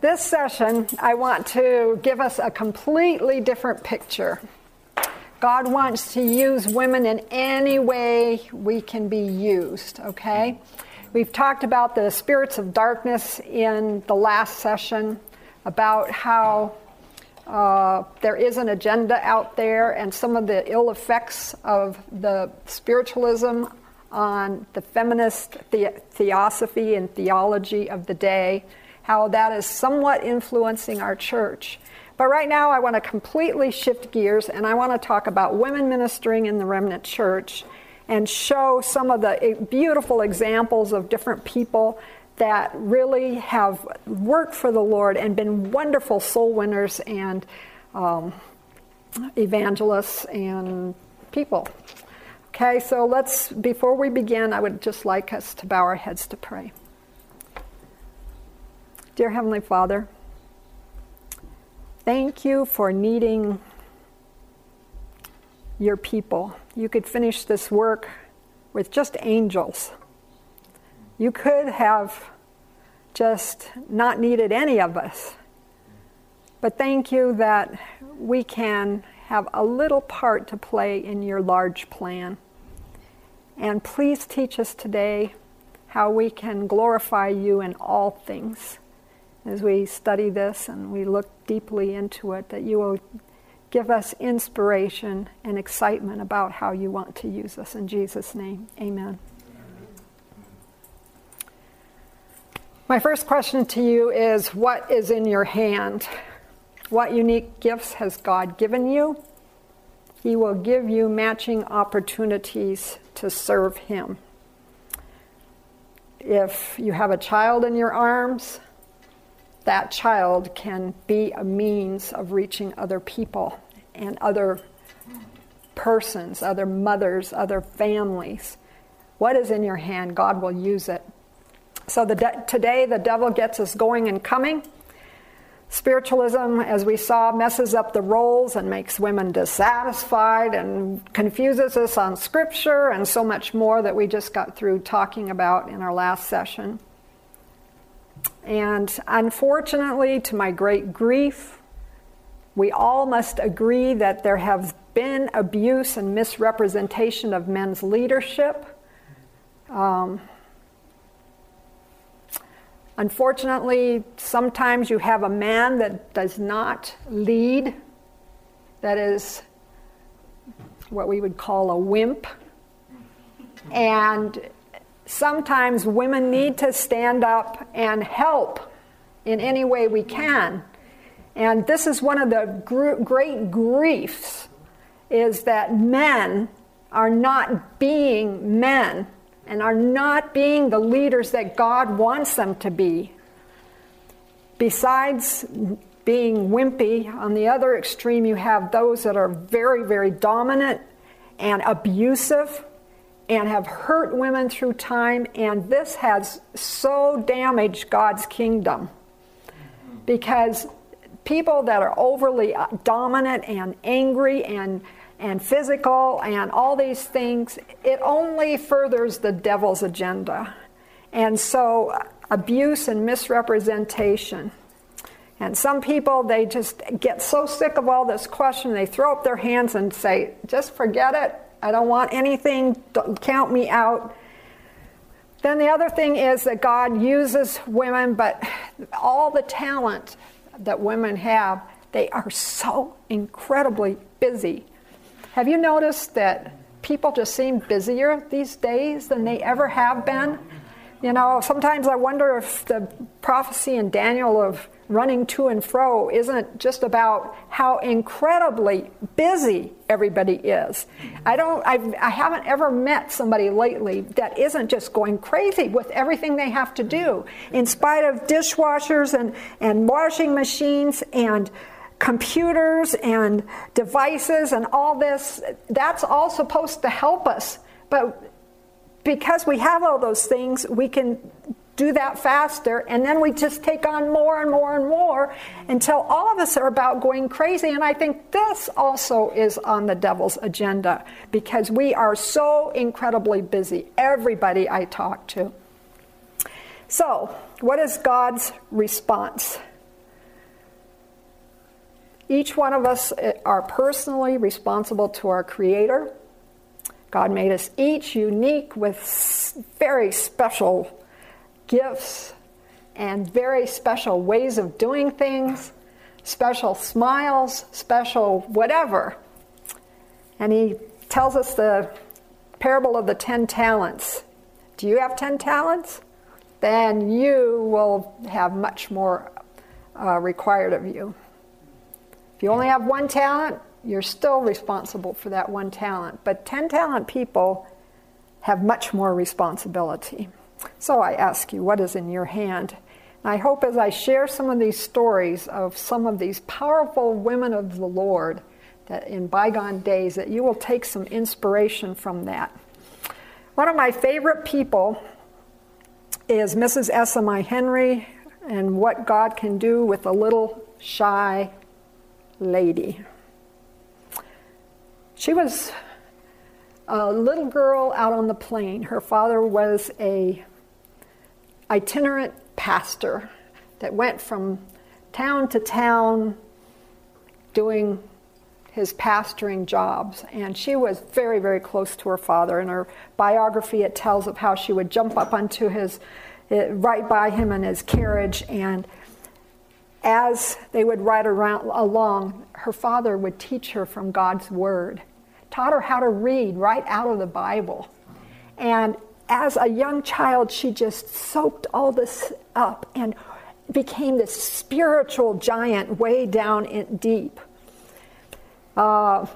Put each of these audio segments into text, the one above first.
This session, I want to give us a completely different picture. God wants to use women in any way we can be used, okay? We've talked about the spirits of darkness in the last session, about how uh, there is an agenda out there and some of the ill effects of the spiritualism on the feminist the- theosophy and theology of the day, how that is somewhat influencing our church. But right now, I want to completely shift gears and I want to talk about women ministering in the remnant church and show some of the beautiful examples of different people that really have worked for the Lord and been wonderful soul winners and um, evangelists and people. Okay, so let's, before we begin, I would just like us to bow our heads to pray. Dear Heavenly Father, thank you for needing your people. You could finish this work with just angels. You could have just not needed any of us. But thank you that we can have a little part to play in your large plan. And please teach us today how we can glorify you in all things as we study this and we look deeply into it, that you will give us inspiration and excitement about how you want to use us. In Jesus' name, amen. My first question to you is What is in your hand? What unique gifts has God given you? He will give you matching opportunities to serve Him. If you have a child in your arms, that child can be a means of reaching other people and other persons, other mothers, other families. What is in your hand, God will use it. So the de- today, the devil gets us going and coming. Spiritualism, as we saw, messes up the roles and makes women dissatisfied and confuses us on scripture and so much more that we just got through talking about in our last session. And unfortunately, to my great grief, we all must agree that there have been abuse and misrepresentation of men's leadership. Um, Unfortunately, sometimes you have a man that does not lead, that is what we would call a wimp. And sometimes women need to stand up and help in any way we can. And this is one of the gr- great griefs is that men are not being men and are not being the leaders that God wants them to be. Besides being wimpy, on the other extreme, you have those that are very, very dominant and abusive and have hurt women through time, and this has so damaged God's kingdom because people that are overly uh, dominant and angry and and physical and all these things, it only furthers the devil's agenda. And so, uh, abuse and misrepresentation. And some people, they just get so sick of all this question, they throw up their hands and say, just forget it. I don't want anything. Don't count me out. Then the other thing is that God uses women, but all the talent that women have, they are so incredibly busy have you noticed that people just seem busier these days than they ever have been? You know, sometimes I wonder if the prophecy in Daniel of running to and fro isn't just about how incredibly busy everybody is. I don't I've, I haven't ever met somebody lately that isn't just going crazy with everything they have to do in spite of dishwashers and and washing machines and computers and devices and all this, that's all supposed to help us. But because we have all those things, we can do that faster, and then we just take on more and more and more until all of us are about going crazy. And I think this also is on the devil's agenda because we are so incredibly busy, everybody I talk to. So, what is God's response? Each one of us are personally responsible to our Creator. God made us each unique with very special gifts and very special ways of doing things, special smiles, special whatever. And he tells us the parable of the 10 talents. Do you have 10 talents? Then you will have much more uh, required of you. If you only have one talent, you're still responsible for that one talent. But 10 talent people have much more responsibility. So I ask you, what is in your hand? And I hope as I share some of these stories of some of these powerful women of the Lord that in bygone days, that you will take some inspiration from that. One of my favorite people is Mrs. S.M.I. Henry and what God can do with a little shy lady. She was a little girl out on the plain. Her father was a itinerant pastor that went from town to town doing his pastoring jobs. And she was very, very close to her father. In her biography, it tells of how she would jump up onto his, eh, right by him in his carriage. And as they would ride around, along, her father would teach her from God's Word, taught her how to read right out of the Bible. And as a young child, she just soaked all this up and became this spiritual giant way down in deep. Uh,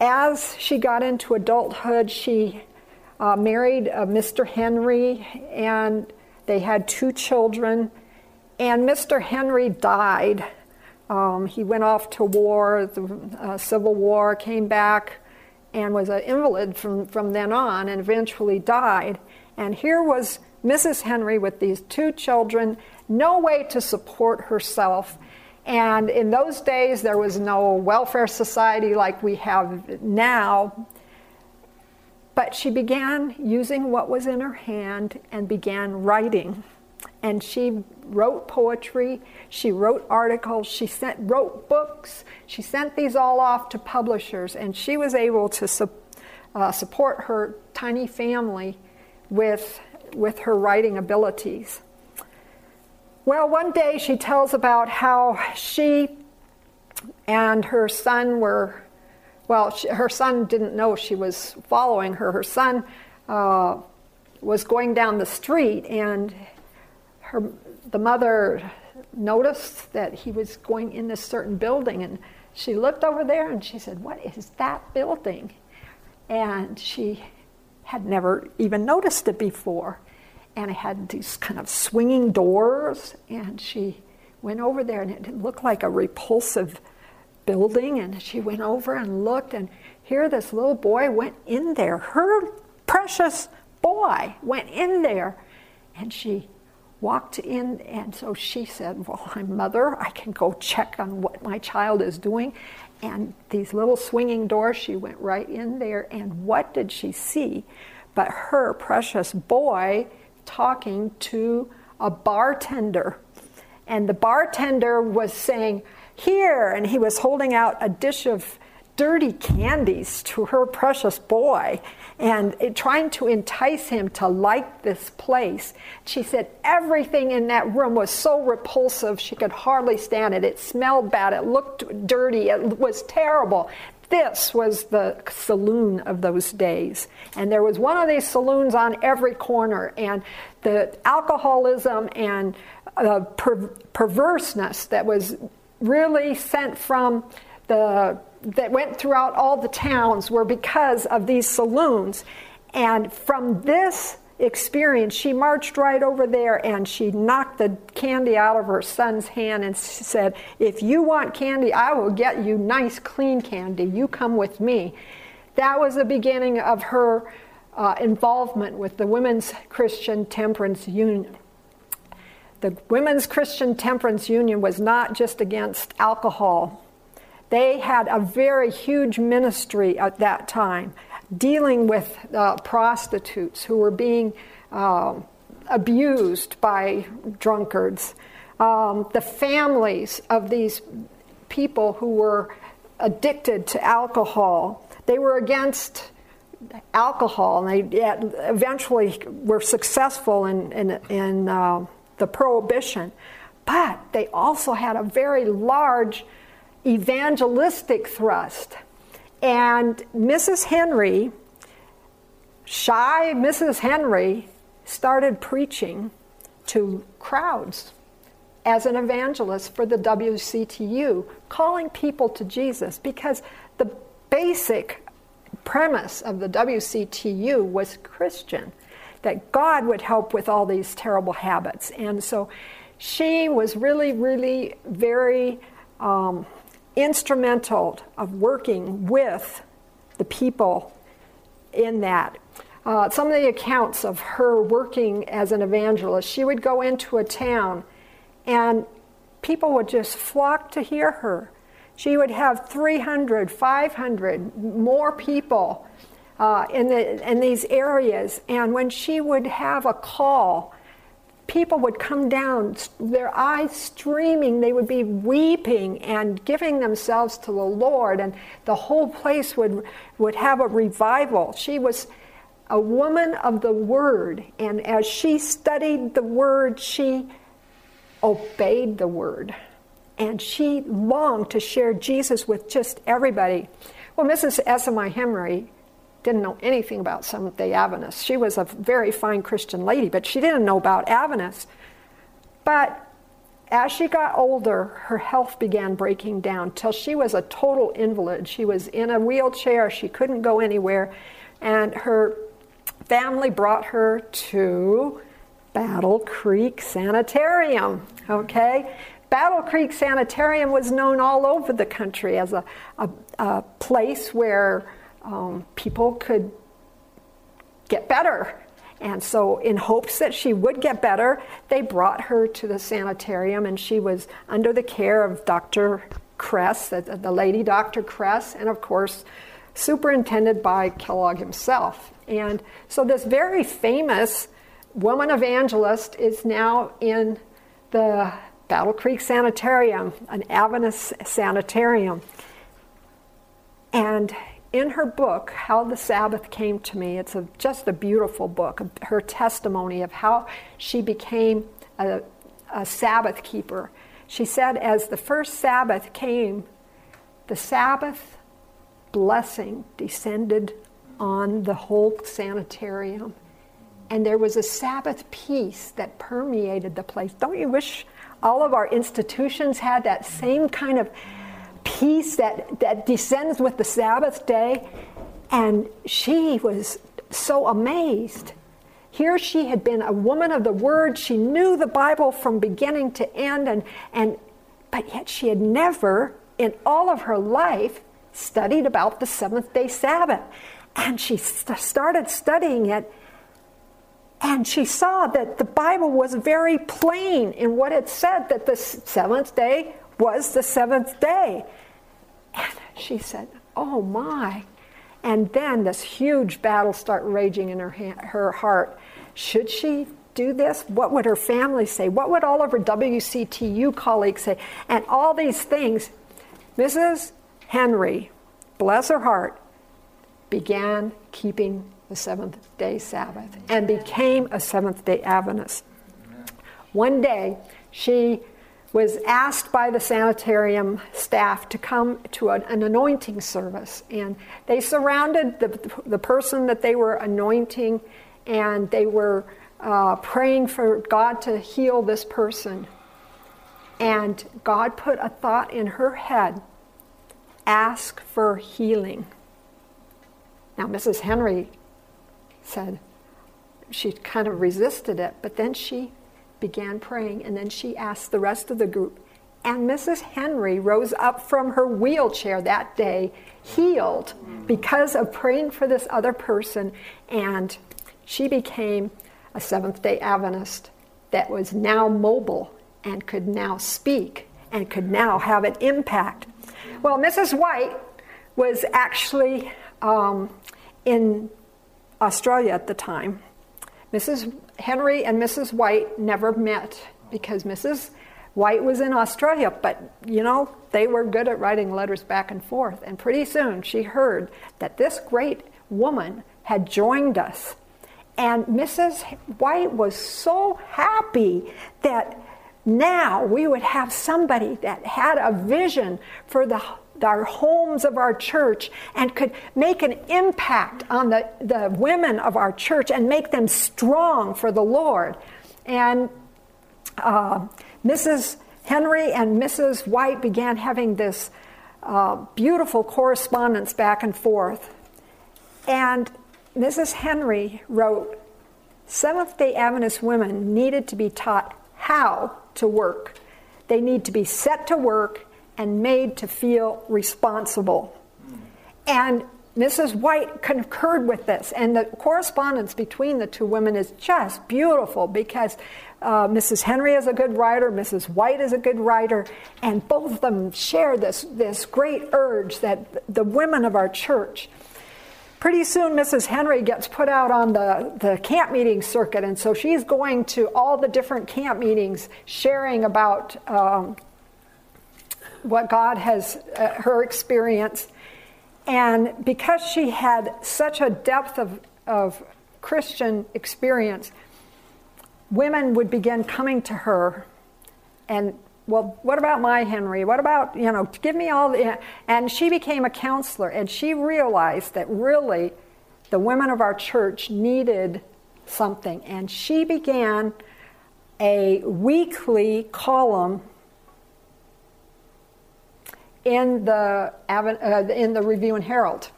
as she got into adulthood, she uh, married uh, Mr. Henry, and they had two children. And Mr. Henry died. Um, he went off to war, the uh, Civil War, came back, and was an invalid from, from then on, and eventually died. And here was Mrs. Henry with these two children, no way to support herself. And in those days, there was no welfare society like we have now. But she began using what was in her hand and began writing. And she wrote poetry, she wrote articles, she sent, wrote books, she sent these all off to publishers, and she was able to su- uh, support her tiny family with, with her writing abilities. Well, one day she tells about how she and her son were, well, she, her son didn't know she was following her. Her son uh, was going down the street, and her, the mother noticed that he was going in this certain building, and she looked over there and she said, What is that building? And she had never even noticed it before and it had these kind of swinging doors. And she went over there, and it looked like a repulsive building. And she went over and looked, and here this little boy went in there. Her precious boy went in there, and she walked in. And so she said, Well, I'm mother. I can go check on what my child is doing. And these little swinging doors, she went right in there. And what did she see? But her precious boy talking to a bartender. And the bartender was saying, Here, and he was holding out a dish of dirty candies to her precious boy and trying to entice him to like this place. She said everything in that room was so repulsive she could hardly stand it. It smelled bad, it looked dirty, it was terrible. This was the saloon of those days. And there was one of these saloons on every corner. And the alcoholism and uh, per- perverseness that was really sent from the that went throughout all the towns were because of these saloons. And from this experience, she marched right over there and she knocked the candy out of her son's hand and said, If you want candy, I will get you nice, clean candy. You come with me. That was the beginning of her uh, involvement with the Women's Christian Temperance Union. The Women's Christian Temperance Union was not just against alcohol. They had a very huge ministry at that time dealing with uh, prostitutes who were being uh, abused by drunkards, um, the families of these people who were addicted to alcohol. They were against alcohol, and they eventually were successful in, in, in uh, the prohibition. But they also had a very large evangelistic thrust. And Mrs. Henry, shy Mrs. Henry, started preaching to crowds as an evangelist for the WCTU, calling people to Jesus because the basic premise of the WCTU was Christian, that God would help with all these terrible habits. And so she was really, really very um, instrumental of working with the people in that. Uh, some of the accounts of her working as an evangelist, she would go into a town and people would just flock to hear her. She would have 300, 500 more people uh, in, the, in these areas. And when she would have a call, people would come down, their eyes streaming, they would be weeping and giving themselves to the Lord, and the whole place would, would have a revival. She was a woman of the Word, and as she studied the Word, she obeyed the word. And she longed to share Jesus with just everybody. Well, Mrs. S.M.I. Henry didn't know anything about Seventh day Adventists. She was a very fine Christian lady, but she didn't know about Adventists. But as she got older, her health began breaking down till she was a total invalid. She was in a wheelchair, she couldn't go anywhere, and her family brought her to Battle Creek Sanitarium. Okay? Battle Creek Sanitarium was known all over the country as a, a, a place where um, people could get better. And so, in hopes that she would get better, they brought her to the sanitarium, and she was under the care of Dr. Kress, the, the lady Dr. Kress, and of course, superintended by Kellogg himself. And so, this very famous woman evangelist is now in the Battle Creek Sanitarium, an Adventist sanitarium. And in her book, How the Sabbath Came to Me, it's a, just a beautiful book, her testimony of how she became a, a Sabbath keeper. She said, as the first Sabbath came, the Sabbath blessing descended on the whole sanitarium and there was a Sabbath peace that permeated the place. Don't you wish all of our institutions had that same kind of peace that, that descends with the Sabbath day? And she was so amazed. Here she had been a woman of the word. She knew the Bible from beginning to end, and, and, but yet she had never in all of her life studied about the seventh day Sabbath. And she st- started studying it and she saw that the Bible was very plain in what it said that the seventh day was the seventh day. And she said, Oh my. And then this huge battle started raging in her, her heart. Should she do this? What would her family say? What would all of her WCTU colleagues say? And all these things. Mrs. Henry, bless her heart, began keeping the seventh day Sabbath and became a Seventh day Adventist. One day, she was asked by the sanitarium staff to come to an, an anointing service. And they surrounded the, the person that they were anointing and they were uh, praying for God to heal this person. And God put a thought in her head ask for healing. Now, Mrs. Henry said she kind of resisted it, but then she began praying, and then she asked the rest of the group. And Mrs. Henry rose up from her wheelchair that day, healed because of praying for this other person, and she became a Seventh day Adventist that was now mobile and could now speak and could now have an impact. Well, Mrs. White was actually um, in Australia at the time. Mrs. Henry and Mrs. White never met because Mrs. White was in Australia, but you know, they were good at writing letters back and forth. And pretty soon she heard that this great woman had joined us. And Mrs. White was so happy that now we would have somebody that had a vision for the our homes of our church and could make an impact on the, the women of our church and make them strong for the Lord. And uh, Mrs. Henry and Mrs. White began having this uh, beautiful correspondence back and forth. And Mrs. Henry wrote Seventh day Adventist women needed to be taught how to work. They need to be set to work and made to feel responsible. And Mrs. White concurred with this, and the correspondence between the two women is just beautiful because uh, Mrs. Henry is a good writer, Mrs. White is a good writer, and both of them share this, this great urge that the women of our church. Pretty soon, Mrs. Henry gets put out on the, the camp meeting circuit, and so she's going to all the different camp meetings sharing about um, what God has, uh, her experience. And because she had such a depth of, of Christian experience, women would begin coming to her and well what about my henry? What about you know give me all the and she became a counselor. And she realized that really the women of our church needed something. And she began a weekly column in the, uh, in the Review and Herald.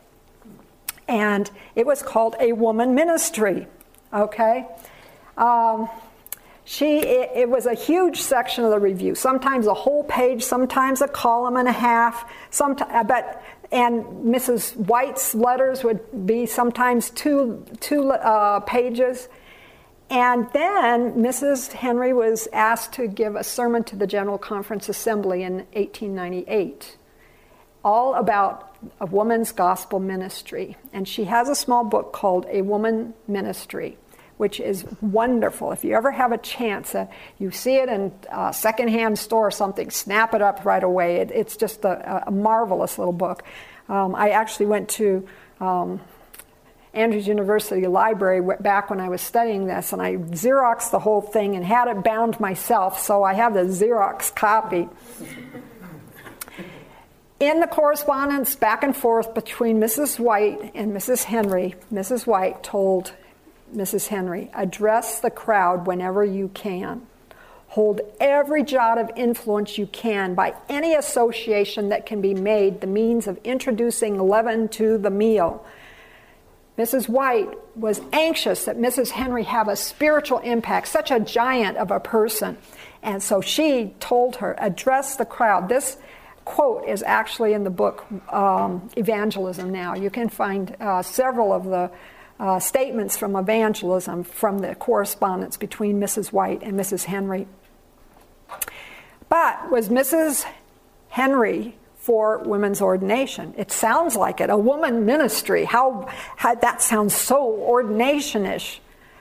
And it was called A Woman Ministry. Okay? Um, she, it, it, was a huge section of the review, sometimes a whole page, sometimes a column and a half, sometimes, uh, but, and Mrs. White's letters would be sometimes two, two uh, pages. And then Mrs. Henry was asked to give a sermon to the General Conference Assembly in 1898, all about a woman's gospel ministry. And she has a small book called A Woman Ministry, which is wonderful. If you ever have a chance, uh, you see it in a secondhand store or something, snap it up right away. It, it's just a, a, marvelous little book. Um, I actually went to um, Andrews University Library back when I was studying this, and I Xeroxed the whole thing and had it bound myself, so I have the Xerox copy. In the correspondence back and forth between Mrs. White and Mrs. Henry, Mrs. White told Mrs. Henry, address the crowd whenever you can. Hold every jot of influence you can by any association that can be made the means of introducing leaven to the meal. Mrs. White was anxious that Mrs. Henry have a spiritual impact, such a giant of a person. And so she told her, address the crowd. This quote is actually in the book um, Evangelism Now. You can find uh, several of the uh, statements from evangelism from the correspondence between Mrs. White and Mrs. Henry. But was Mrs. Henry for women's ordination. It sounds like it, a woman ministry. How, how that sounds so ordinationish.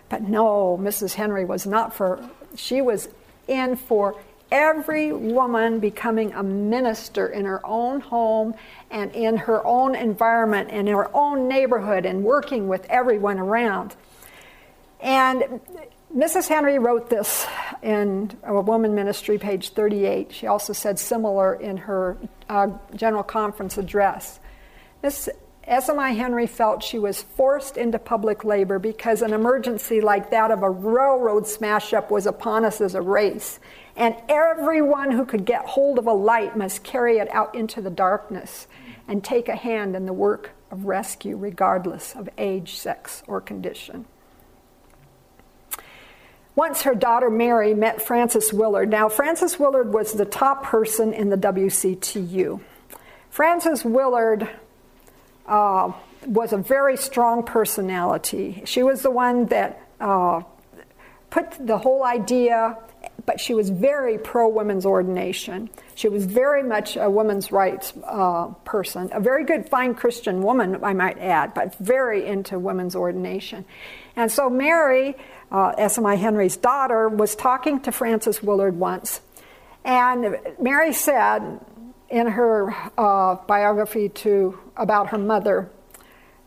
But no, Mrs. Henry was not for, she was in for every woman becoming a minister in her own home and in her own environment and in her own neighborhood and working with everyone around. And Mrs. Henry wrote this in a woman ministry, page 38. She also said similar in her uh, general conference address. Miss SMI Henry felt she was forced into public labor because an emergency like that of a railroad smash up was upon us as a race. And everyone who could get hold of a light must carry it out into the darkness and take a hand in the work of rescue, regardless of age, sex, or condition. Once her daughter Mary met Frances Willard. Now, Frances Willard was the top person in the WCTU. Frances Willard uh, was a very strong personality. She was the one that uh, put the whole idea, but she was very pro women's ordination. She was very much a women's rights uh, person, a very good, fine Christian woman, I might add, but very into women's ordination. And so Mary uh, SMI Henry's daughter, was talking to Frances Willard once. And Mary said in her uh, biography to about her mother,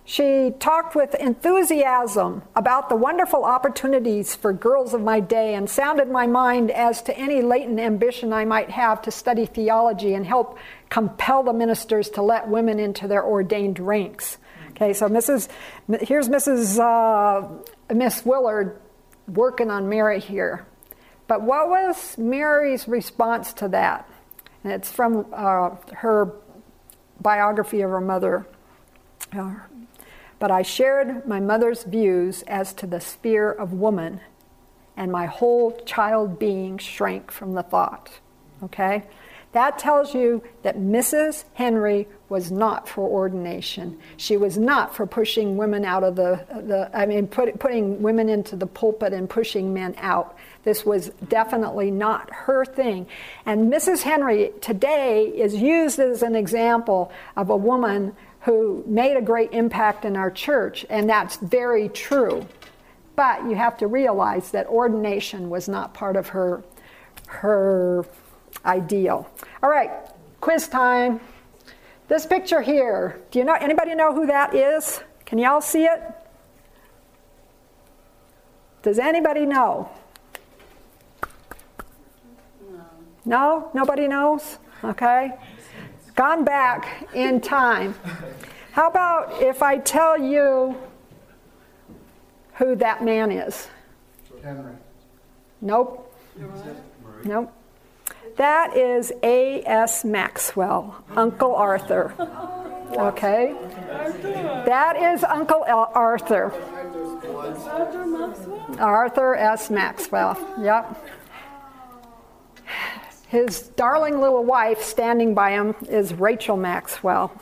she talked with enthusiasm about the wonderful opportunities for girls of my day and sounded my mind as to any latent ambition I might have to study theology and help compel the ministers to let women into their ordained ranks. Okay, so Mrs. Here's Mrs. Uh, Miss Willard working on Mary here. But what was Mary's response to that? And it's from uh, her biography of her mother. Uh, but I shared my mother's views as to the sphere of woman, and my whole child being shrank from the thought. Okay? That tells you that Mrs. Henry was not for ordination. She was not for pushing women out of the, the I mean, put, putting women into the pulpit and pushing men out. This was definitely not her thing. And Mrs. Henry today is used as an example of a woman who made a great impact in our church, and that's very true. But you have to realize that ordination was not part of her, her ideal. All right, quiz time. This picture here, do you know anybody know who that is? Can y'all see it? Does anybody know? No. No? Nobody knows? Okay. Gone back in time. How about if I tell you who that man is? Henry. Nope. Nope. That is A.S. Maxwell, Uncle Arthur. Okay? That is Uncle Arthur. Arthur S. Maxwell. Yep. His darling little wife standing by him is Rachel Maxwell.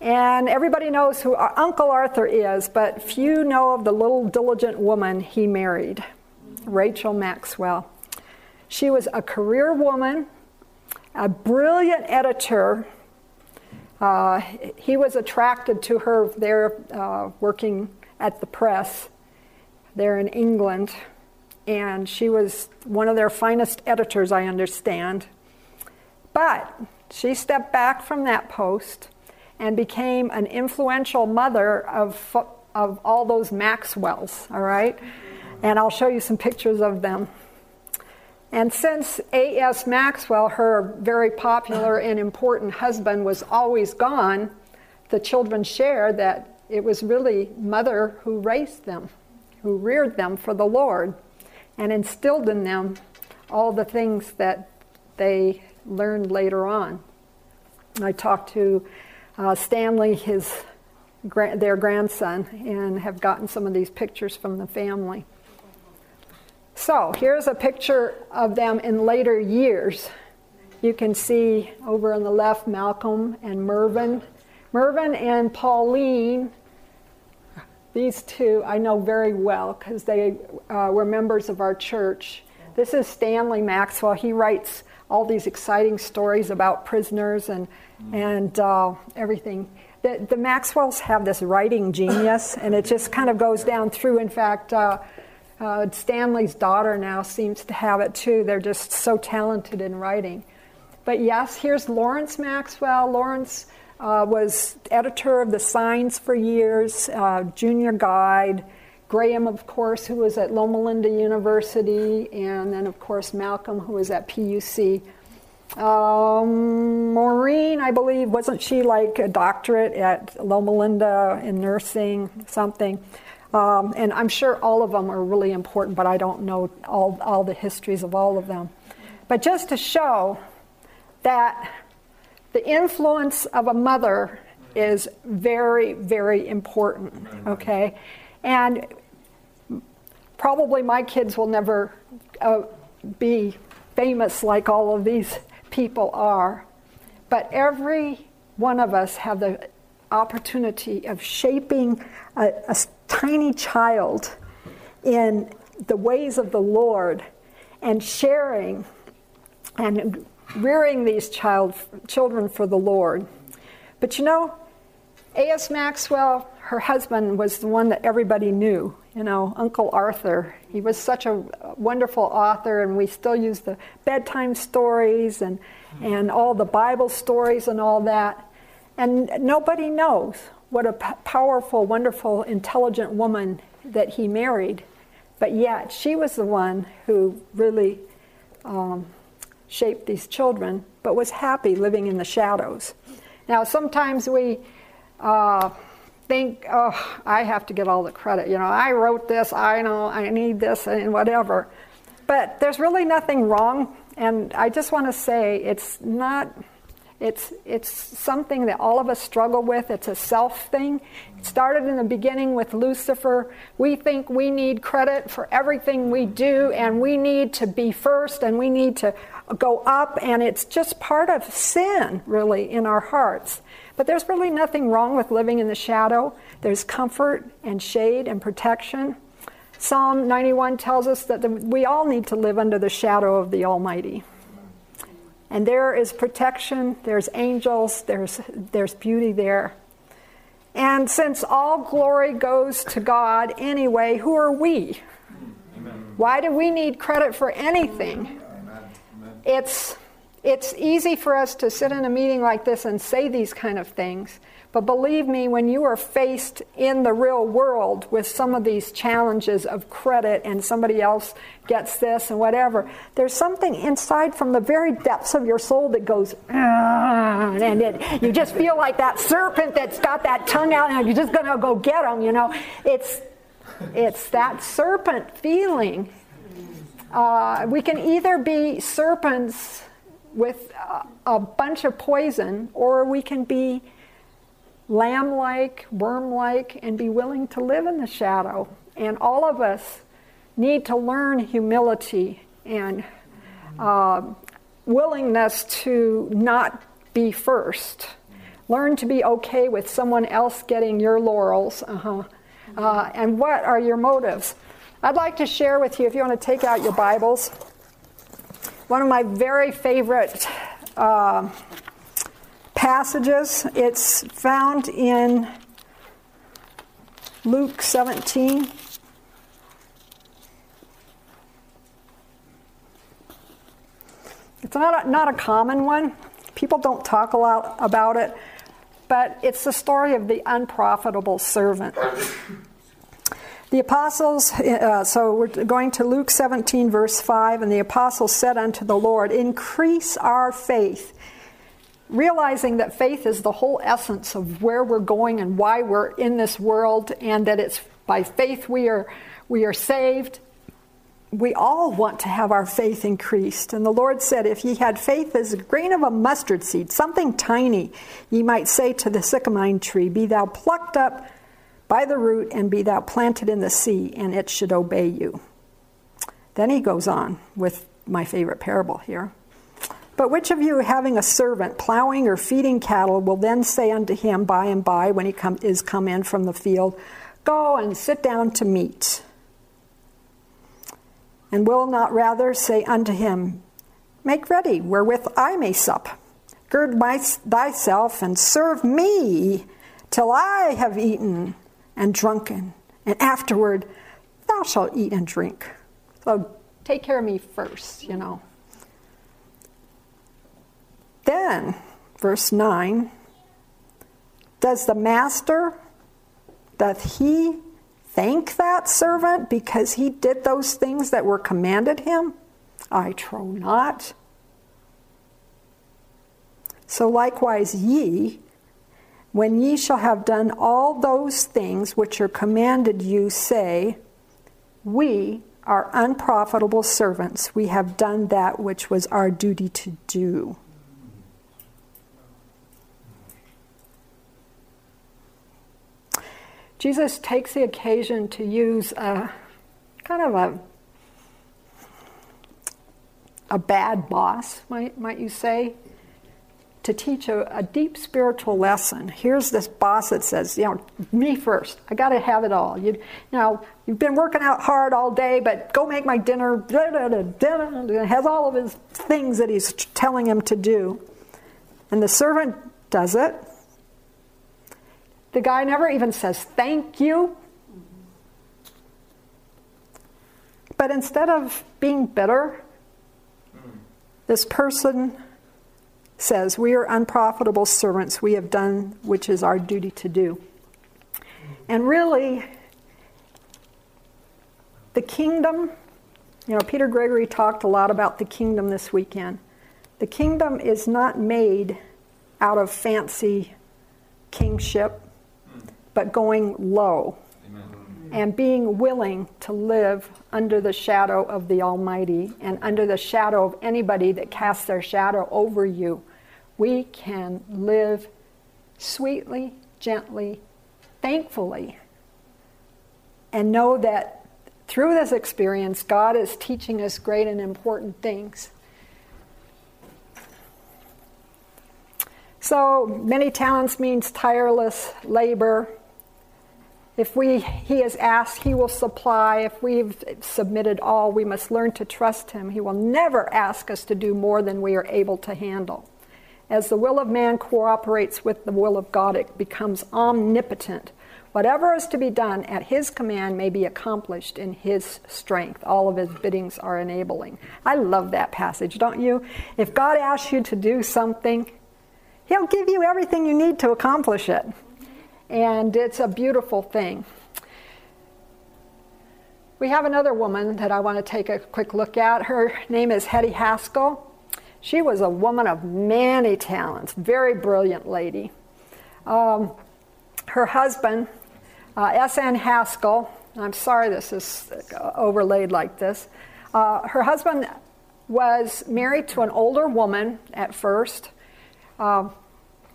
And everybody knows who Uncle Arthur is, but few know of the little diligent woman he married, Rachel Maxwell. She was a career woman, a brilliant editor. Uh, he was attracted to her there uh, working at the press there in England, and she was one of their finest editors, I understand. But she stepped back from that post and became an influential mother of, of all those Maxwells, all right? And I'll show you some pictures of them. And since A.S. Maxwell, her very popular and important husband, was always gone, the children share that it was really mother who raised them, who reared them for the Lord, and instilled in them all the things that they learned later on. I talked to uh, Stanley, his their grandson, and have gotten some of these pictures from the family. So here's a picture of them in later years. You can see over on the left Malcolm and Mervyn. Mervyn and Pauline, these two I know very well because they uh, were members of our church. This is Stanley Maxwell. He writes all these exciting stories about prisoners and, and uh, everything. The, the, Maxwells have this writing genius, and it just kind of goes down through. In fact, uh, uh, Stanley's daughter now seems to have it too. They're just so talented in writing. But yes, here's Lawrence Maxwell. Lawrence uh, was editor of the Signs for years, uh, junior guide. Graham, of course, who was at Loma Linda University, and then, of course, Malcolm, who was at PUC. Um, Maureen, I believe, wasn't she like a doctorate at Loma Linda in nursing, something? Um, and I'm sure all of them are really important, but I don't know all, all the histories of all of them. But just to show that the influence of a mother is very, very important, okay? And probably my kids will never uh, be famous like all of these people are, but every one of us have the opportunity of shaping a, a tiny child in the ways of the Lord and sharing and rearing these child, children for the Lord. But you know, A.S. Maxwell, her husband, was the one that everybody knew. you know, Uncle Arthur. He was such a wonderful author, and we still use the bedtime stories and, and all the Bible stories and all that. And nobody knows what a p- powerful, wonderful, intelligent woman that he married. But yet, she was the one who really um, shaped these children, but was happy living in the shadows. Now, sometimes we uh, think, oh, I have to get all the credit. You know, I wrote this, I know, I need this, and whatever. But there's really nothing wrong. And I just want to say it's not it's, it's something that all of us struggle with. It's a self thing. It started in the beginning with Lucifer. We think we need credit for everything we do, and we need to be first, and we need to go up, and it's just part of sin, really, in our hearts. But there's really nothing wrong with living in the shadow. There's comfort and shade and protection. Psalm 91 tells us that the, we all need to live under the shadow of the Almighty. And there is protection, there's angels, there's, there's beauty there. And since all glory goes to God anyway, who are we? Amen. Why do we need credit for anything? Amen. It's, it's easy for us to sit in a meeting like this and say these kind of things. But believe me, when you are faced in the real world with some of these challenges of credit and somebody else gets this and whatever, there's something inside from the very depths of your soul that goes, and it, you just feel like that serpent that's got that tongue out and you're just going to go get them, you know. It's, it's that serpent feeling. Uh, we can either be serpents with a, a bunch of poison, or we can be lamb like, worm like, and be willing to live in the shadow. And all of us need to learn humility and uh, willingness to not be first. Learn to be okay with someone else getting your laurels. Uh-huh. Uh, and what are your motives? I'd like to share with you, if you want to take out your Bibles, one of my very favorite uh, passages. It's found in Luke 17. It's not a, not a common one. People don't talk a lot about it, but it's the story of the unprofitable servant. The apostles, uh, so we're going to Luke 17, verse 5, and the apostles said unto the Lord, Increase our faith realizing that faith is the whole essence of where we're going and why we're in this world, and that it's by faith we are, we are saved. We all want to have our faith increased. And the Lord said, If ye had faith as a grain of a mustard seed, something tiny, ye might say to the sycamore tree, Be thou plucked up by the root, and be thou planted in the sea, and it should obey you. Then he goes on with my favorite parable here. But which of you, having a servant plowing or feeding cattle, will then say unto him by and by, when he come, is come in from the field, Go and sit down to meat? And will not rather say unto him, Make ready wherewith I may sup? Gird my, thyself and serve me till I have eaten and drunken, and afterward thou shalt eat and drink. So take care of me first, you know. Then, verse 9, does the master, doth he thank that servant because he did those things that were commanded him? I trow not. So likewise, ye, when ye shall have done all those things which are commanded you, say, We are unprofitable servants. We have done that which was our duty to do. Jesus takes the occasion to use a kind of a a bad boss, might, might you say, to teach a, a, deep spiritual lesson. Here's this boss that says, you know, me first. I got to have it all. You, you know, you've been working out hard all day, but go make my dinner. Has all of his things that he's telling him to do, and the servant does it. The guy never even says thank you. But instead of being bitter, this person says, We are unprofitable servants. We have done which is our duty to do. And really, the kingdom, you know, Peter Gregory talked a lot about the kingdom this weekend. The kingdom is not made out of fancy kingship, but going low and being willing to live under the shadow of the Almighty and under the shadow of anybody that casts their shadow over you. We can live sweetly, gently, thankfully, and know that through this experience, God is teaching us great and important things. So, many talents means tireless labor. If we, he is asked, he will supply. If we've submitted all, we must learn to trust him. He will never ask us to do more than we are able to handle. As the will of man cooperates with the will of God, it becomes omnipotent. Whatever is to be done at his command may be accomplished in his strength. All of his biddings are enabling. I love that passage, don't you? If God asks you to do something, He'll give you everything you need to accomplish it. And it's a beautiful thing. We have another woman that I want to take a quick look at. Her name is Hetty Haskell. She was a woman of many talents, very brilliant lady. Um, her husband, uh, S.N. Haskell, I'm sorry this is overlaid like this. Uh, her husband was married to an older woman at first. Uh,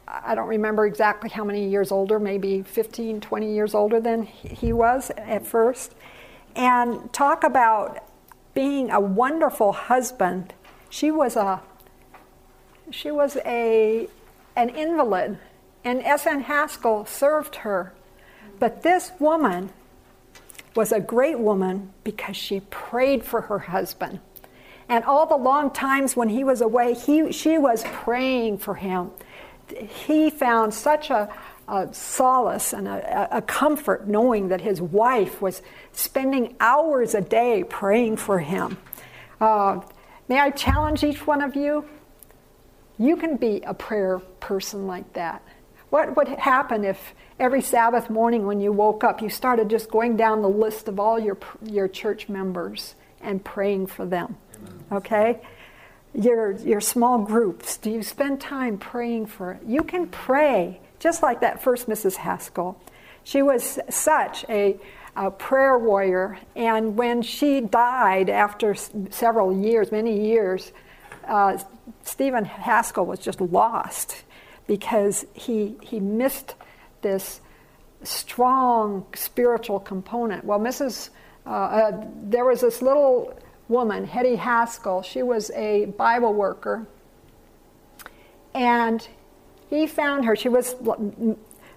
I don't remember exactly how many years older, maybe 15, 20 years older than he was at first. And talk about being a wonderful husband. She was a she was a an invalid and S.N. Haskell served her. But this woman was a great woman because she prayed for her husband. And all the long times when he was away, he, she was praying for him he found such a, a solace and a, a, comfort knowing that his wife was spending hours a day praying for him. Uh, may I challenge each one of you? You can be a prayer person like that. What would happen if every Sabbath morning when you woke up, you started just going down the list of all your, your church members and praying for them? Okay? Your, your small groups? Do you spend time praying for it? You can pray, just like that first Mrs. Haskell. She was such a, a prayer warrior, and when she died after s- several years, many years, uh, Stephen Haskell was just lost because he, he missed this strong spiritual component. Well, Mrs. Uh, uh, there was this little woman, Hetty Haskell. She was a Bible worker. And he found her. She was.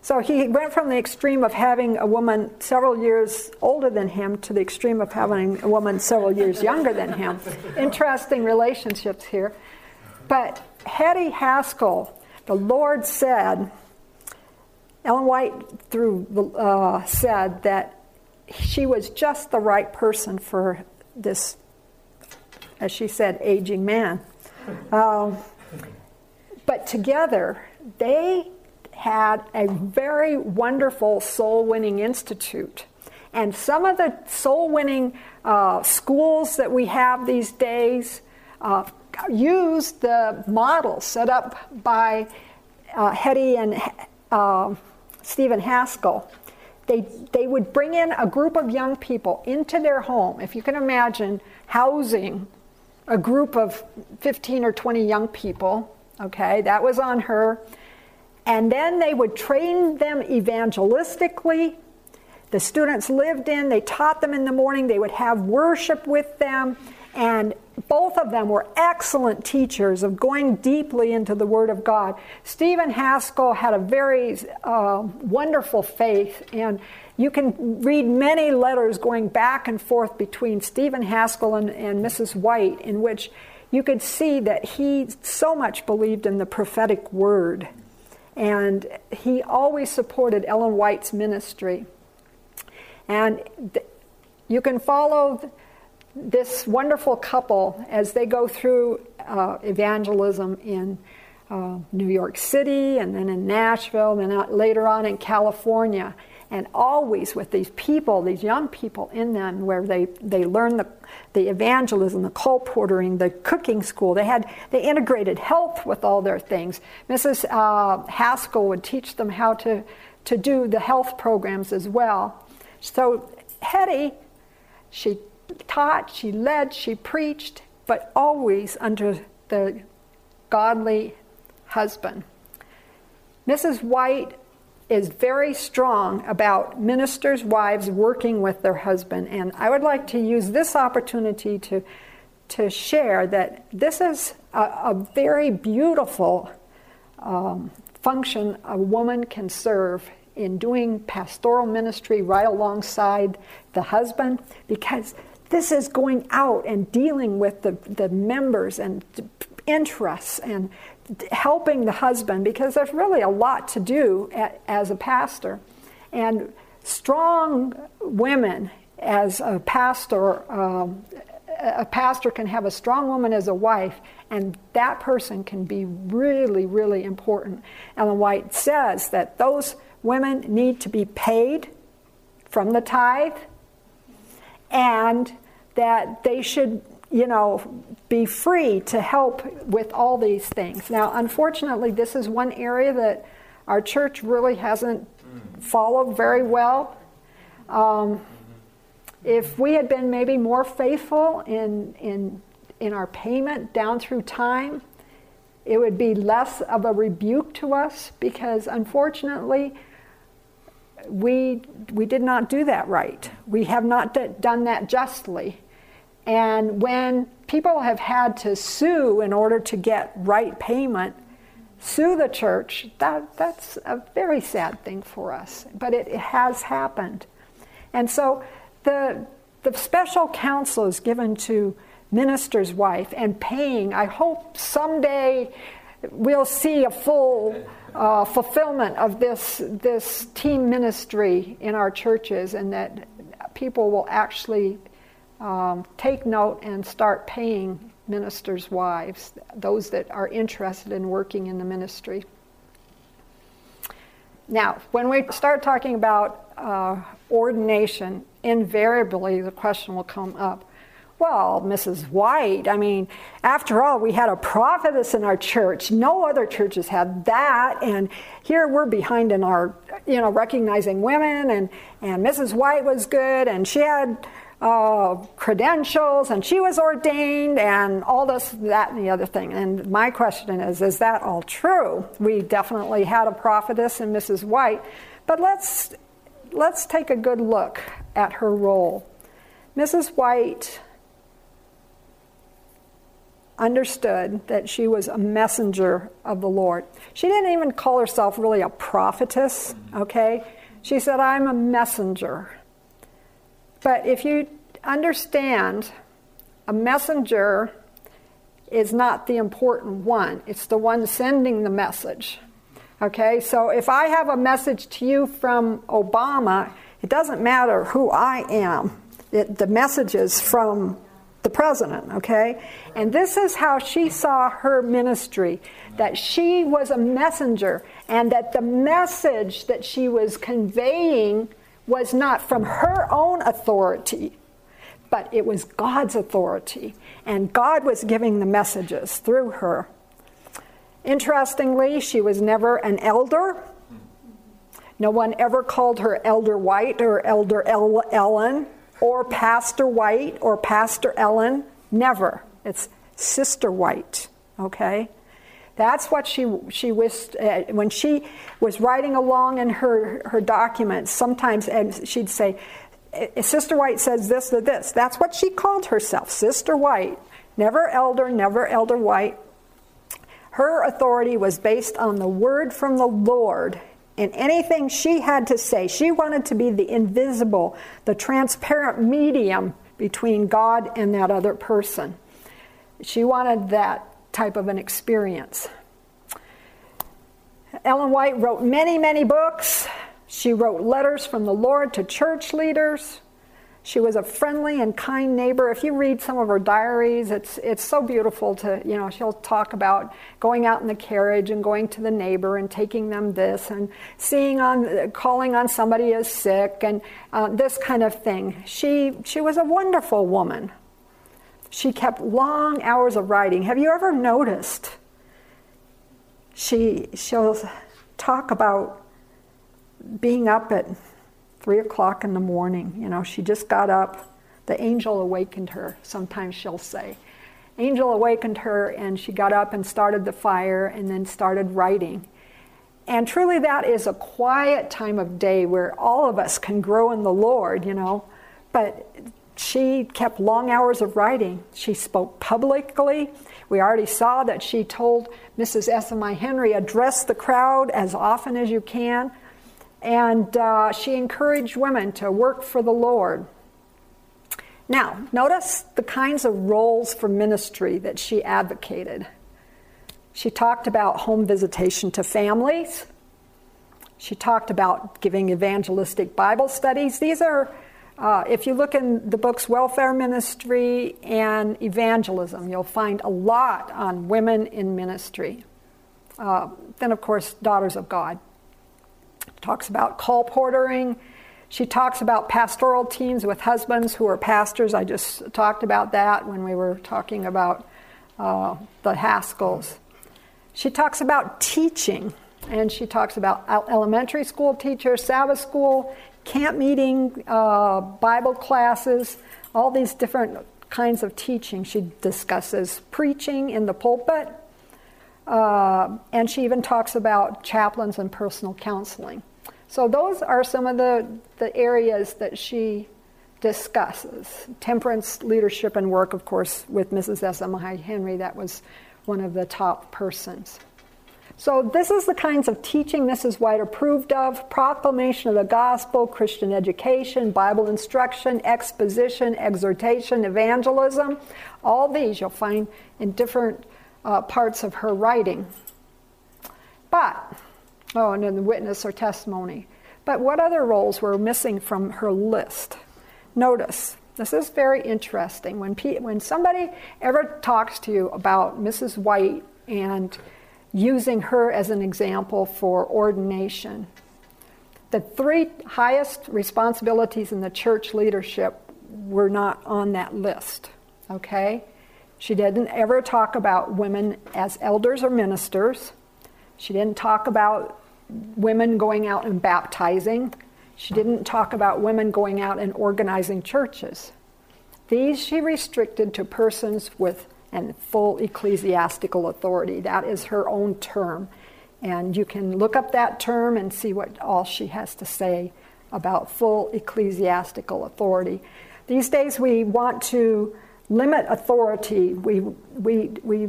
So he went from the extreme of having a woman several years older than him to the extreme of having a woman several years younger than him. Interesting relationships here. But Hetty Haskell, the Lord said, Ellen White through uh, said that she was just the right person for this as she said, aging man. Um, but together, they had a very wonderful soul winning institute. And some of the soul winning uh, schools that we have these days uh, use the model set up by uh, Hetty and uh, Stephen Haskell. They, they would bring in a group of young people into their home. If you can imagine housing a group of 15 or 20 young people. Okay, that was on her. And then they would train them evangelistically. The students lived in, they taught them in the morning, they would have worship with them. And both of them were excellent teachers of going deeply into the Word of God. Stephen Haskell had a very uh, wonderful faith, and you can read many letters going back and forth between Stephen Haskell and, and Mrs. White, in which you could see that he so much believed in the prophetic word. And he always supported Ellen White's ministry. And th- you can follow this wonderful couple, as they go through uh, evangelism in uh, New York City and then in Nashville, and then later on in California, and always with these people, these young people in them, where they, they learn the, the evangelism, the colporteuring, the cooking school. They had they integrated health with all their things. Mrs. Uh, Haskell would teach them how to, to do the health programs as well. So Hetty, she taught, she led, she preached, but always under the godly husband. Mrs. White is very strong about ministers' wives working with their husband. And I would like to use this opportunity to, to share that this is a, a very beautiful um, function a woman can serve in doing pastoral ministry right alongside the husband because this is going out and dealing with the, the members and interests and helping the husband because there's really a lot to do as a pastor. And strong women as a pastor, um, a pastor can have a strong woman as a wife, and that person can be really, really important. Ellen White says that those women need to be paid from the tithe and that they should you know, be free to help with all these things. Now, unfortunately, this is one area that our church really hasn't followed very well. Um, if we had been maybe more faithful in, in, in our payment down through time, it would be less of a rebuke to us because unfortunately, we, we did not do that right. We have not d- done that justly. And when people have had to sue in order to get right payment, sue the church, that, that's a very sad thing for us. But it, it has happened. And so the, the special counsel is given to minister's wife and paying. I hope someday we'll see a full uh, fulfillment of this, this team ministry in our churches and that people will actually um, take note and start paying ministers' wives, those that are interested in working in the ministry. Now, when we start talking about uh, ordination, invariably the question will come up well, Mrs. White, I mean, after all, we had a prophetess in our church. No other churches had that. And here we're behind in our, you know, recognizing women. And, and Mrs. White was good. And she had uh, credentials and she was ordained and all this, that, and the other thing. And my question is is that all true? We definitely had a prophetess in Mrs. White, but let's, let's take a good look at her role. Mrs. White understood that she was a messenger of the Lord. She didn't even call herself really a prophetess, okay? She said, I'm a messenger. But if you understand, a messenger is not the important one, it's the one sending the message. Okay, so if I have a message to you from Obama, it doesn't matter who I am. It, the message is from the president, okay? And this is how she saw her ministry that she was a messenger, and that the message that she was conveying was not from her own authority, but it was God's authority. And God was giving the messages through her. Interestingly, she was never an elder. No one ever called her Elder White or Elder Ellen or Pastor White or Pastor Ellen. Never. It's Sister White, okay? That's what she, she wished, uh, when she was writing along in her, her documents, sometimes and she'd say, uh, Sister White says this or this. That's what she called herself, Sister White. Never elder, never elder White. Her authority was based on the word from the Lord and anything she had to say. She wanted to be the invisible, the transparent medium between God and that other person. She wanted that type of an experience. Ellen White wrote many, many books. She wrote letters from the Lord to church leaders. She was a friendly and kind neighbor. If you read some of her diaries, it's, it's so beautiful to, you know, she'll talk about going out in the carriage and going to the neighbor and taking them this and seeing on, calling on somebody as sick and uh, this kind of thing. She, she was a wonderful woman. She kept long hours of writing. Have you ever noticed? She, she'll talk about being up at three o'clock in the morning. You know, she just got up. The angel awakened her, sometimes she'll say. Angel awakened her, and she got up and started the fire and then started writing. And truly, that is a quiet time of day where all of us can grow in the Lord, you know. But she kept long hours of writing. She spoke publicly. We already saw that she told Mrs. S.M.I. Henry, address the crowd as often as you can. And uh, she encouraged women to work for the Lord. Now, notice the kinds of roles for ministry that she advocated. She talked about home visitation to families. She talked about giving evangelistic Bible studies. These are, uh, if you look in the books Welfare Ministry and Evangelism, you'll find a lot on women in ministry. Uh, then, of course, Daughters of God talks about colporteuring. She talks about pastoral teams with husbands who are pastors. I just talked about that when we were talking about uh, the Haskells. She talks about teaching, and she talks about elementary school teachers, Sabbath school, camp meeting, uh, Bible classes, all these different kinds of teaching. She discusses preaching in the pulpit, uh, and she even talks about chaplains and personal counseling. So those are some of the, the areas that she discusses. Temperance, leadership, and work, of course, with Mrs. S.M.I. Henry, that was one of the top persons. So, this is the kinds of teaching Mrs. White approved of proclamation of the gospel, Christian education, Bible instruction, exposition, exhortation, evangelism. All these you'll find in different uh, parts of her writing. But Oh, and then the witness or testimony. But what other roles were missing from her list? Notice, this is very interesting. When, when somebody ever talks to you about Mrs. White and using her as an example for ordination, the three highest responsibilities in the church leadership were not on that list. Okay? She didn't ever talk about women as elders or ministers. She didn't talk about women going out and baptizing. She didn't talk about women going out and organizing churches. These she restricted to persons with and full ecclesiastical authority. That is her own term. And you can look up that term and see what all she has to say about full ecclesiastical authority. These days we want to limit authority. We, we, we,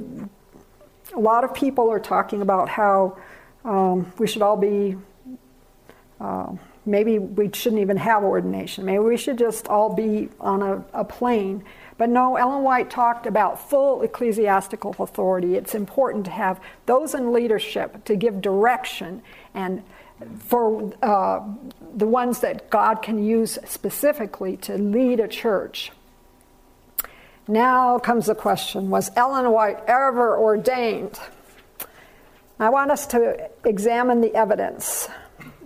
a lot of people are talking about how um, we should all be, uh, maybe we shouldn't even have ordination. Maybe we should just all be on a, a plane. But no, Ellen White talked about full ecclesiastical authority. It's important to have those in leadership to give direction and for uh, the ones that God can use specifically to lead a church. Now comes the question Was Ellen White ever ordained? I want us to examine the evidence.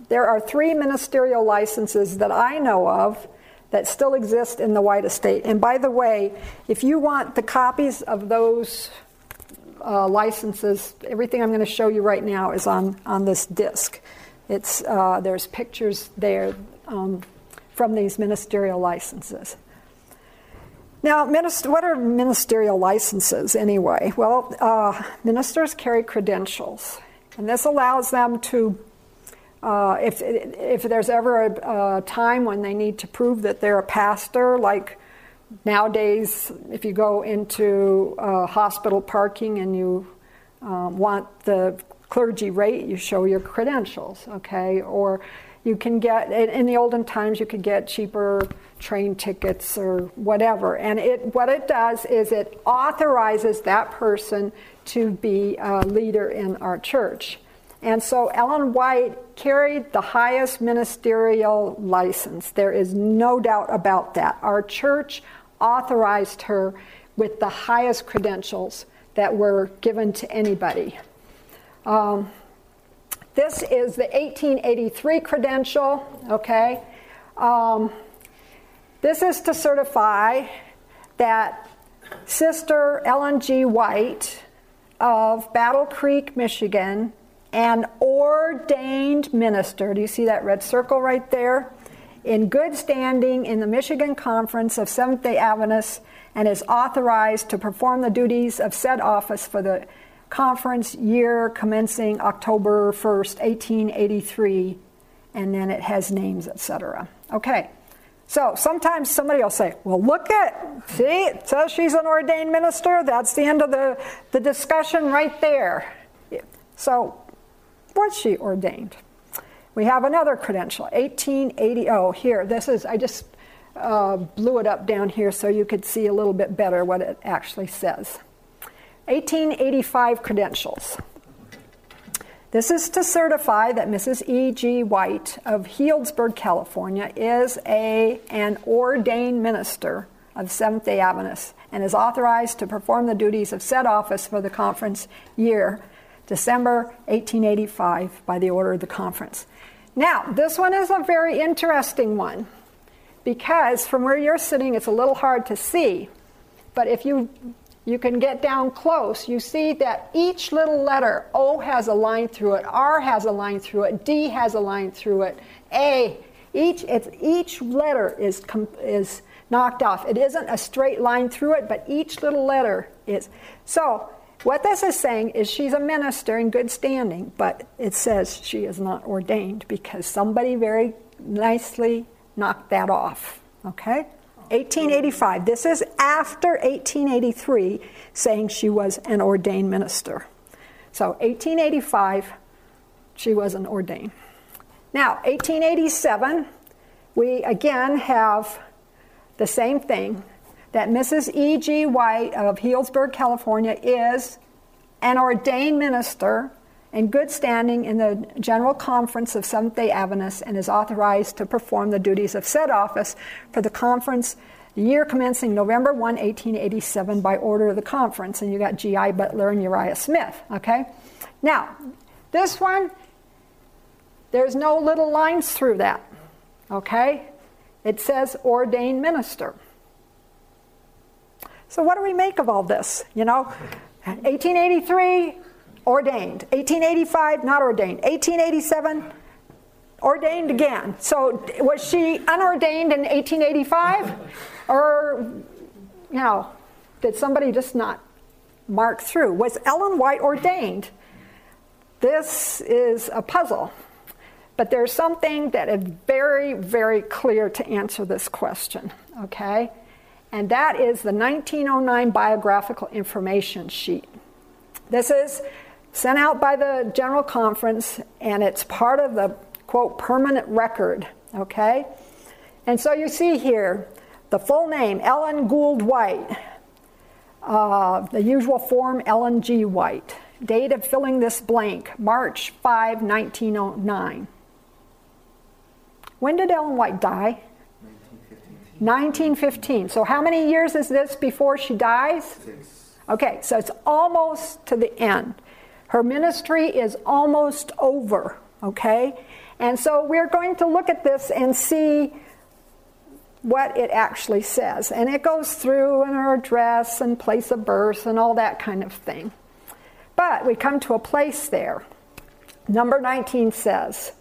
There are three ministerial licenses that I know of that still exist in the White Estate. And by the way, if you want the copies of those uh, licenses, everything I'm going to show you right now is on, on this disc. It's, uh, there's pictures there um, from these ministerial licenses. Now, minister, what are ministerial licenses anyway? Well, uh, ministers carry credentials, and this allows them to, uh, if, if there's ever a, a, time when they need to prove that they're a pastor, like nowadays, if you go into hospital parking and you um, want the clergy rate, you show your credentials, okay? Or you can get, in the olden times, you could get cheaper train tickets or whatever. And it, what it does is it authorizes that person to be a leader in our church. And so Ellen White carried the highest ministerial license. There is no doubt about that. Our church authorized her with the highest credentials that were given to anybody. Um, this is the 1883 credential, okay? Um, this is to certify that Sister Ellen G. White of Battle Creek, Michigan, an ordained minister. Do you see that red circle right there? In good standing in the Michigan Conference of Seventh day Adventists and is authorized to perform the duties of said office for the conference year commencing October 1st, 1883, and then it has names, etc. Okay. So sometimes somebody will say, well, look at, see, it says she's an ordained minister. That's the end of the, the discussion right there. So, was she ordained? We have another credential, 1880. Oh, here, this is, I just uh, blew it up down here so you could see a little bit better what it actually says. 1885 credentials. This is to certify that Mrs. E.G. White of Healdsburg, California, is a, an ordained minister of Seventh day Adventists and is authorized to perform the duties of said office for the conference year, December 1885, by the order of the conference. Now, this one is a very interesting one because from where you're sitting, it's a little hard to see. But if you you can get down close, you see that each little letter, O has a line through it, R has a line through it, D has a line through it, A, each, each letter is, is knocked off. It isn't a straight line through it, but each little letter is. So, what this is saying is she's a minister in good standing, but it says she is not ordained because somebody very nicely knocked that off. Okay? 1885. This is after 1883, saying she was an ordained minister. So 1885, she was an ordained. Now, 1887, we again have the same thing that Mrs. E.G. White of Healdsburg, California, is an ordained minister in good standing in the General Conference of Seventh day Adventists and is authorized to perform the duties of said office for the conference year commencing November 1, 1887, by order of the conference. And you got G.I. Butler and Uriah Smith, okay? Now, this one, there's no little lines through that, okay? It says ordained minister. So, what do we make of all this? You know, 1883, ordained. 1885, not ordained. 1887, ordained again. So was she unordained in 1885? Or, you know, did somebody just not mark through? Was Ellen White ordained? This is a puzzle. But there's something that is very, very clear to answer this question, okay? And that is the 1909 biographical information sheet. This is sent out by the General Conference, and it's part of the quote permanent record, okay? And so you see here the full name Ellen Gould White, uh, the usual form Ellen G. White. Date of filling this blank March 5, 1909. When did Ellen White die? 1915. 1915. So, how many years is this before she dies? Six. Okay, so it's almost to the end. Her ministry is almost over, okay? And so we're going to look at this and see what it actually says. And it goes through in her address and place of birth and all that kind of thing. But we come to a place there. Number 19 says,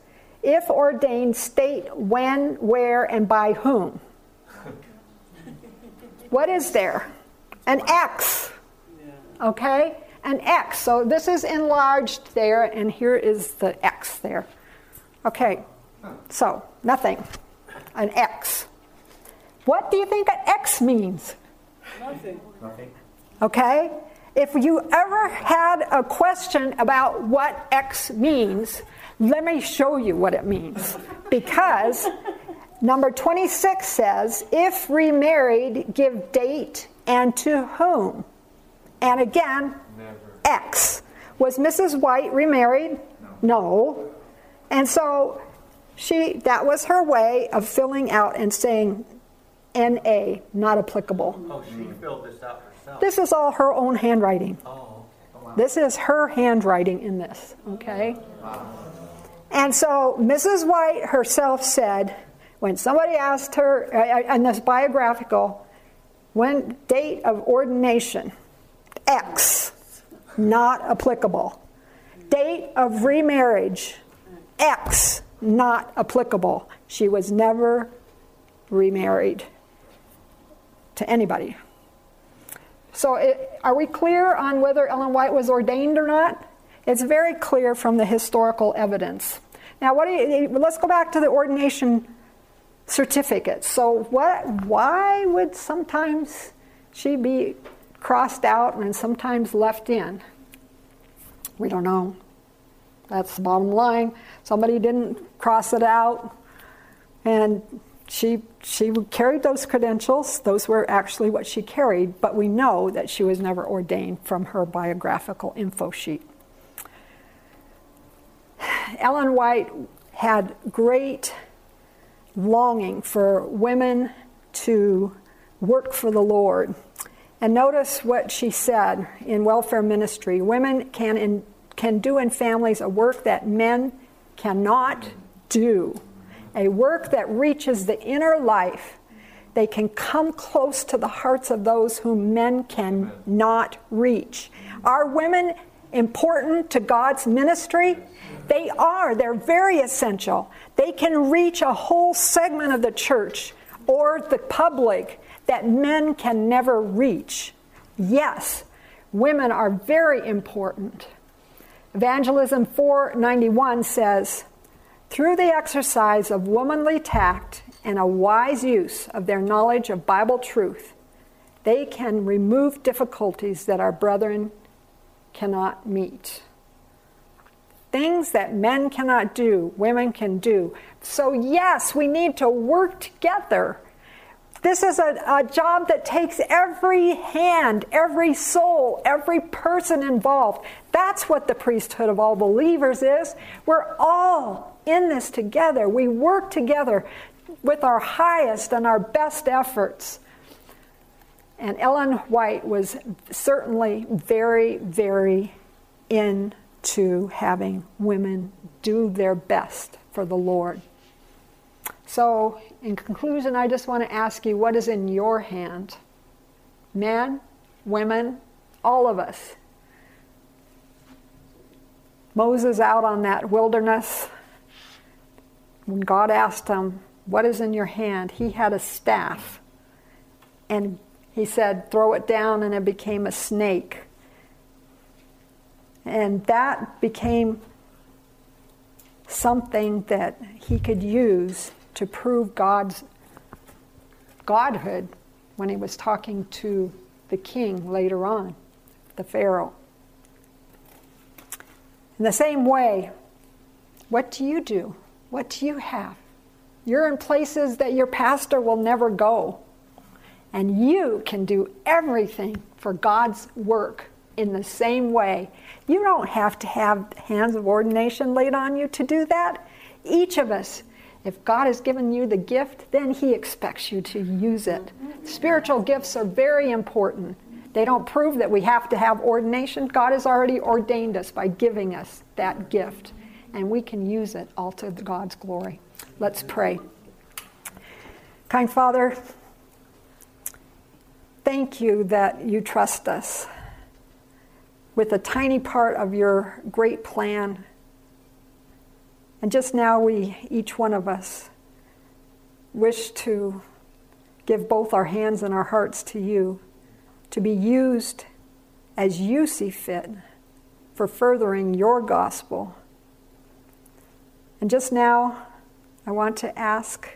if ordained, state when, where, and by whom. what is there? An X. Okay? An X. So this is enlarged there, and here is the X there. Okay, so nothing. An X. What do you think an X means? Nothing. Nothing. Okay? If you ever had a question about what X means, let me show you what it means. Because number 26 says, if remarried, give date and to whom? And again, Never. X. Was Mrs. White remarried? No. No. And so she that was her way of filling out and saying NA, not applicable. Oh, she filled this out herself. This is all her own handwriting. Oh, okay. This is her handwriting in this, okay? Wow. And so Mrs. White herself said, when somebody asked her, uh, in this biographical, when date of ordination, X, not applicable. Date of remarriage, X, not applicable. She was never remarried to anybody. So, it, are we clear on whether Ellen White was ordained or not? It's very clear from the historical evidence. Now, what do you, eh, let's go back to the ordination certificate. So, what? Why would sometimes she be crossed out and sometimes left in? We don't know. That's the bottom line. Somebody didn't cross it out, and she she carried those credentials. Those were actually what she carried, but we know that she was never ordained from her biographical info sheet. Ellen White had great longing for women to work for the Lord. And notice what she said in welfare ministry women can, in, can do in families a work that men cannot do, a work that reaches the inner life. They can come close to the hearts of those whom men cannot reach. Are women important to God's ministry? They are. They're very essential. They can reach a whole segment of the church or the public that men can never reach. Yes, women are very important. Evangelism 491 says, through the exercise of womanly tact and a wise use of their knowledge of Bible truth, they can remove difficulties that our brethren cannot meet. Things that men cannot do, women can do. So, yes, we need to work together. This is a, a job that takes every hand, every soul, every person involved. That's what the priesthood of all believers is. We're all in this together. We work together with our highest and our best efforts. And Ellen White was certainly very, very into having women do their best for the Lord. So, in conclusion, I just want to ask you what is in your hand? Men, women, all of us. Moses out on that wilderness, when God asked him, What is in your hand? He had a staff. And he said, Throw it down, and it became a snake. And that became something that he could use to prove God's godhood when he was talking to the king later on, the Pharaoh. In the same way, what do you do? What do you have? You're in places that your pastor will never go. And you can do everything for God's work in the same way. You don't have to have hands of ordination laid on you to do that. Each of us, if God has given you the gift, then He expects you to use it. Spiritual gifts are very important. They don't prove that we have to have ordination. God has already ordained us by giving us that gift, and we can use it all to God's glory. Let's pray. Kind Father, thank you that you trust us with a tiny part of your great plan. And just now, we, each one of us, wish to give both our hands and our hearts to you to be used as you see fit for furthering your gospel. And just now, I want to ask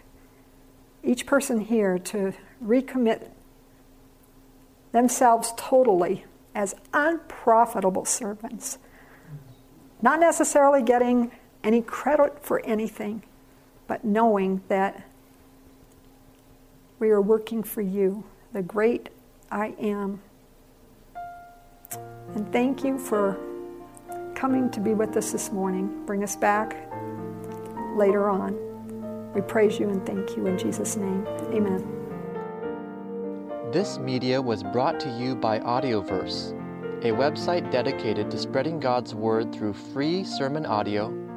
each person here to recommit themselves totally as unprofitable servants, not necessarily getting any credit for anything, but knowing that we are working for you, the great I am. And thank you for coming to be with us this morning. Bring us back later on. We praise you and thank you in Jesus' name. Amen. This media was brought to you by Audioverse, a website dedicated to spreading God's Word through free sermon audio